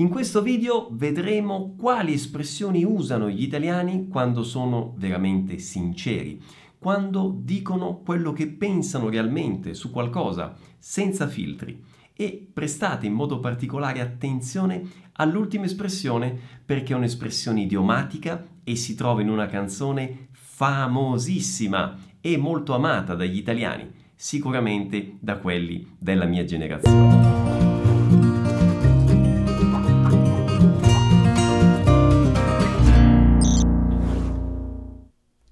In questo video vedremo quali espressioni usano gli italiani quando sono veramente sinceri, quando dicono quello che pensano realmente su qualcosa, senza filtri. E prestate in modo particolare attenzione all'ultima espressione perché è un'espressione idiomatica e si trova in una canzone famosissima e molto amata dagli italiani, sicuramente da quelli della mia generazione.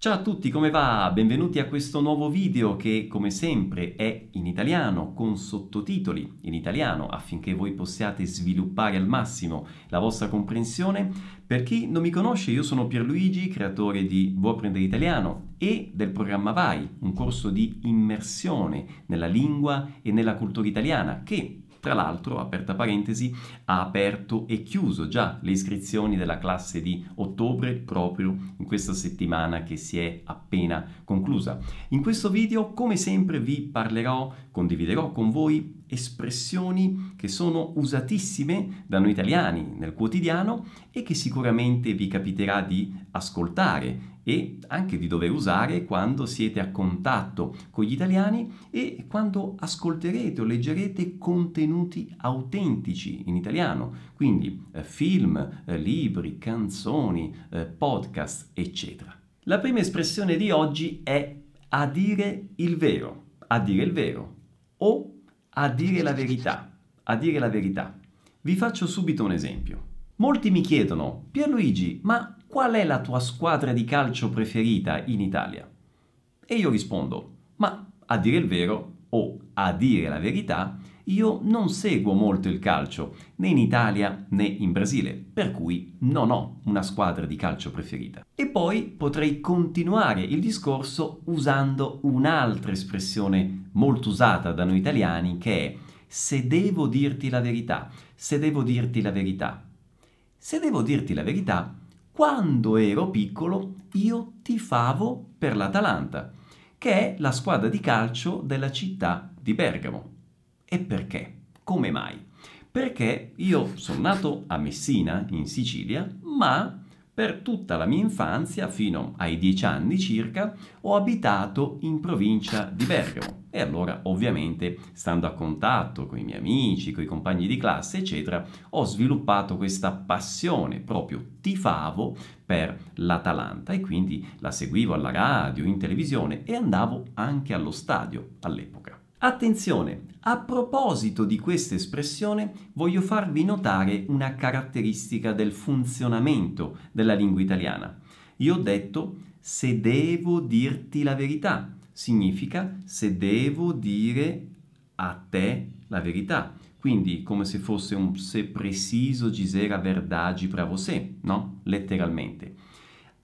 Ciao a tutti, come va? Benvenuti a questo nuovo video che come sempre è in italiano con sottotitoli in italiano affinché voi possiate sviluppare al massimo la vostra comprensione. Per chi non mi conosce, io sono Pierluigi, creatore di Vuoi apprendere italiano e del programma Vai, un corso di immersione nella lingua e nella cultura italiana che tra l'altro, aperta parentesi, ha aperto e chiuso già le iscrizioni della classe di ottobre proprio in questa settimana che si è appena conclusa. In questo video, come sempre, vi parlerò, condividerò con voi espressioni che sono usatissime da noi italiani nel quotidiano e che sicuramente vi capiterà di ascoltare e anche di dover usare quando siete a contatto con gli italiani e quando ascolterete o leggerete contenuti autentici in italiano, quindi eh, film, eh, libri, canzoni, eh, podcast, eccetera. La prima espressione di oggi è a dire il vero, a dire il vero o a dire la verità, a dire la verità. Vi faccio subito un esempio. Molti mi chiedono, Pierluigi, ma qual è la tua squadra di calcio preferita in Italia? E io rispondo, ma a dire il vero o a dire la verità, io non seguo molto il calcio, né in Italia né in Brasile, per cui non ho una squadra di calcio preferita. E poi potrei continuare il discorso usando un'altra espressione molto usata da noi italiani che è se devo dirti la verità, se devo dirti la verità. Se devo dirti la verità, quando ero piccolo io tifavo per l'Atalanta, che è la squadra di calcio della città di Bergamo. E perché? Come mai? Perché io sono nato a Messina, in Sicilia, ma per tutta la mia infanzia, fino ai dieci anni circa, ho abitato in provincia di Bergamo e allora ovviamente stando a contatto con i miei amici, con i compagni di classe, eccetera, ho sviluppato questa passione, proprio tifavo per l'Atalanta e quindi la seguivo alla radio, in televisione e andavo anche allo stadio all'epoca. Attenzione, a proposito di questa espressione voglio farvi notare una caratteristica del funzionamento della lingua italiana. Io ho detto se devo dirti la verità, significa se devo dire a te la verità. Quindi come se fosse un se preciso dizer a verdade para você, no? Letteralmente.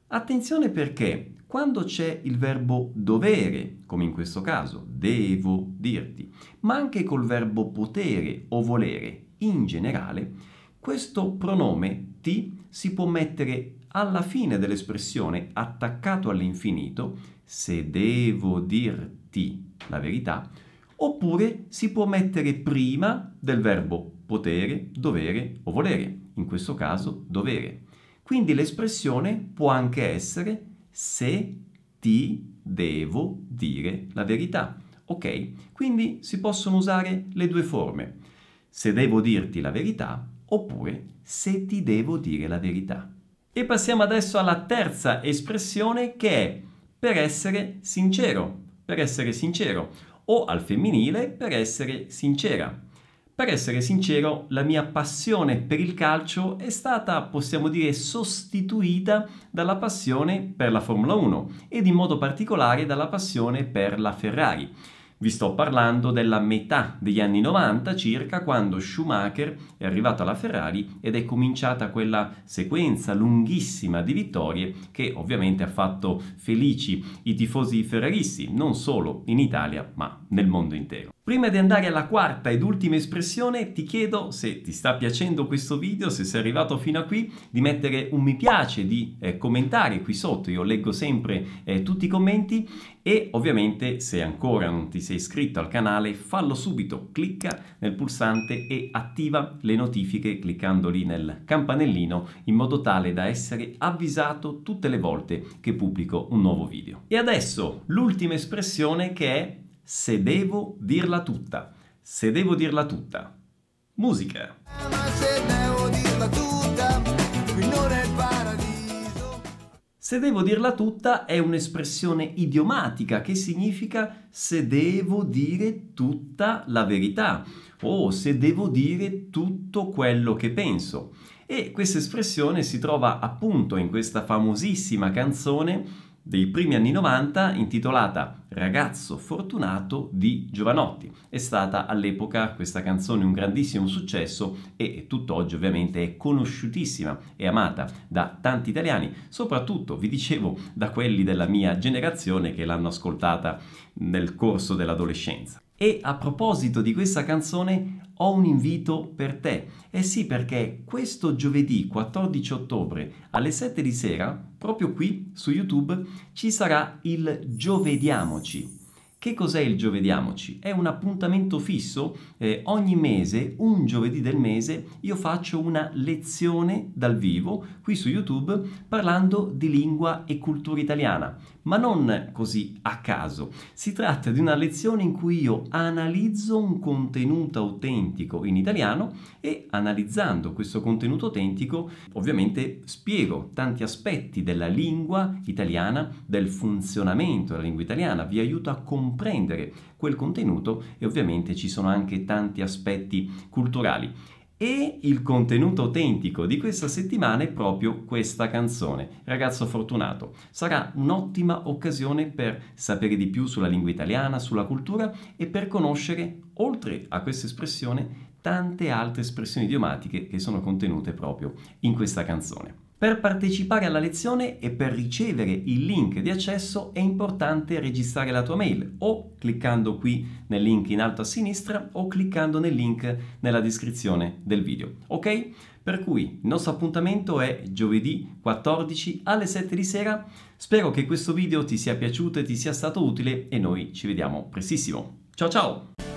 Attenzione perché quando c'è il verbo dovere, come in questo caso, devo dirti, ma anche col verbo potere o volere in generale, questo pronome ti si può mettere alla fine dell'espressione attaccato all'infinito, se devo dirti la verità, oppure si può mettere prima del verbo potere, dovere o volere, in questo caso dovere. Quindi l'espressione può anche essere se ti devo dire la verità. Ok? Quindi si possono usare le due forme. Se devo dirti la verità oppure se ti devo dire la verità. E passiamo adesso alla terza espressione che è per essere sincero, per essere sincero o al femminile per essere sincera. Per essere sincero, la mia passione per il calcio è stata, possiamo dire, sostituita dalla passione per la Formula 1 ed in modo particolare dalla passione per la Ferrari. Vi sto parlando della metà degli anni 90 circa quando Schumacher è arrivato alla Ferrari ed è cominciata quella sequenza lunghissima di vittorie che ovviamente ha fatto felici i tifosi ferraristi, non solo in Italia ma nel mondo intero. Prima di andare alla quarta ed ultima espressione, ti chiedo se ti sta piacendo questo video, se sei arrivato fino a qui, di mettere un mi piace, di eh, commentare qui sotto, io leggo sempre eh, tutti i commenti e ovviamente se ancora non ti sei iscritto al canale fallo subito, clicca nel pulsante e attiva le notifiche cliccando lì nel campanellino in modo tale da essere avvisato tutte le volte che pubblico un nuovo video. E adesso l'ultima espressione che è se devo dirla tutta. Se devo dirla tutta. Musica. Se devo dirla tutta, è un'espressione idiomatica che significa se devo dire tutta la verità o se devo dire tutto quello che penso. E questa espressione si trova appunto in questa famosissima canzone dei primi anni 90 intitolata Ragazzo fortunato di Giovanotti. È stata all'epoca questa canzone un grandissimo successo e tutt'oggi ovviamente è conosciutissima e amata da tanti italiani, soprattutto vi dicevo da quelli della mia generazione che l'hanno ascoltata nel corso dell'adolescenza. E a proposito di questa canzone ho un invito per te. Eh sì, perché questo giovedì 14 ottobre alle 7 di sera, proprio qui su YouTube, ci sarà il Giovediamoci. Che cos'è il Giovediamoci? È un appuntamento fisso, eh, ogni mese, un giovedì del mese, io faccio una lezione dal vivo qui su YouTube parlando di lingua e cultura italiana, ma non così a caso. Si tratta di una lezione in cui io analizzo un contenuto autentico in italiano e analizzando questo contenuto autentico ovviamente spiego tanti aspetti della lingua italiana, del funzionamento della lingua italiana, vi aiuto a comprendere quel contenuto e ovviamente ci sono anche tanti aspetti culturali. E il contenuto autentico di questa settimana è proprio questa canzone, Ragazzo Fortunato. Sarà un'ottima occasione per sapere di più sulla lingua italiana, sulla cultura e per conoscere, oltre a questa espressione, tante altre espressioni idiomatiche che sono contenute proprio in questa canzone. Per partecipare alla lezione e per ricevere il link di accesso è importante registrare la tua mail o cliccando qui nel link in alto a sinistra o cliccando nel link nella descrizione del video. Ok? Per cui il nostro appuntamento è giovedì 14 alle 7 di sera. Spero che questo video ti sia piaciuto e ti sia stato utile e noi ci vediamo prestissimo. Ciao ciao!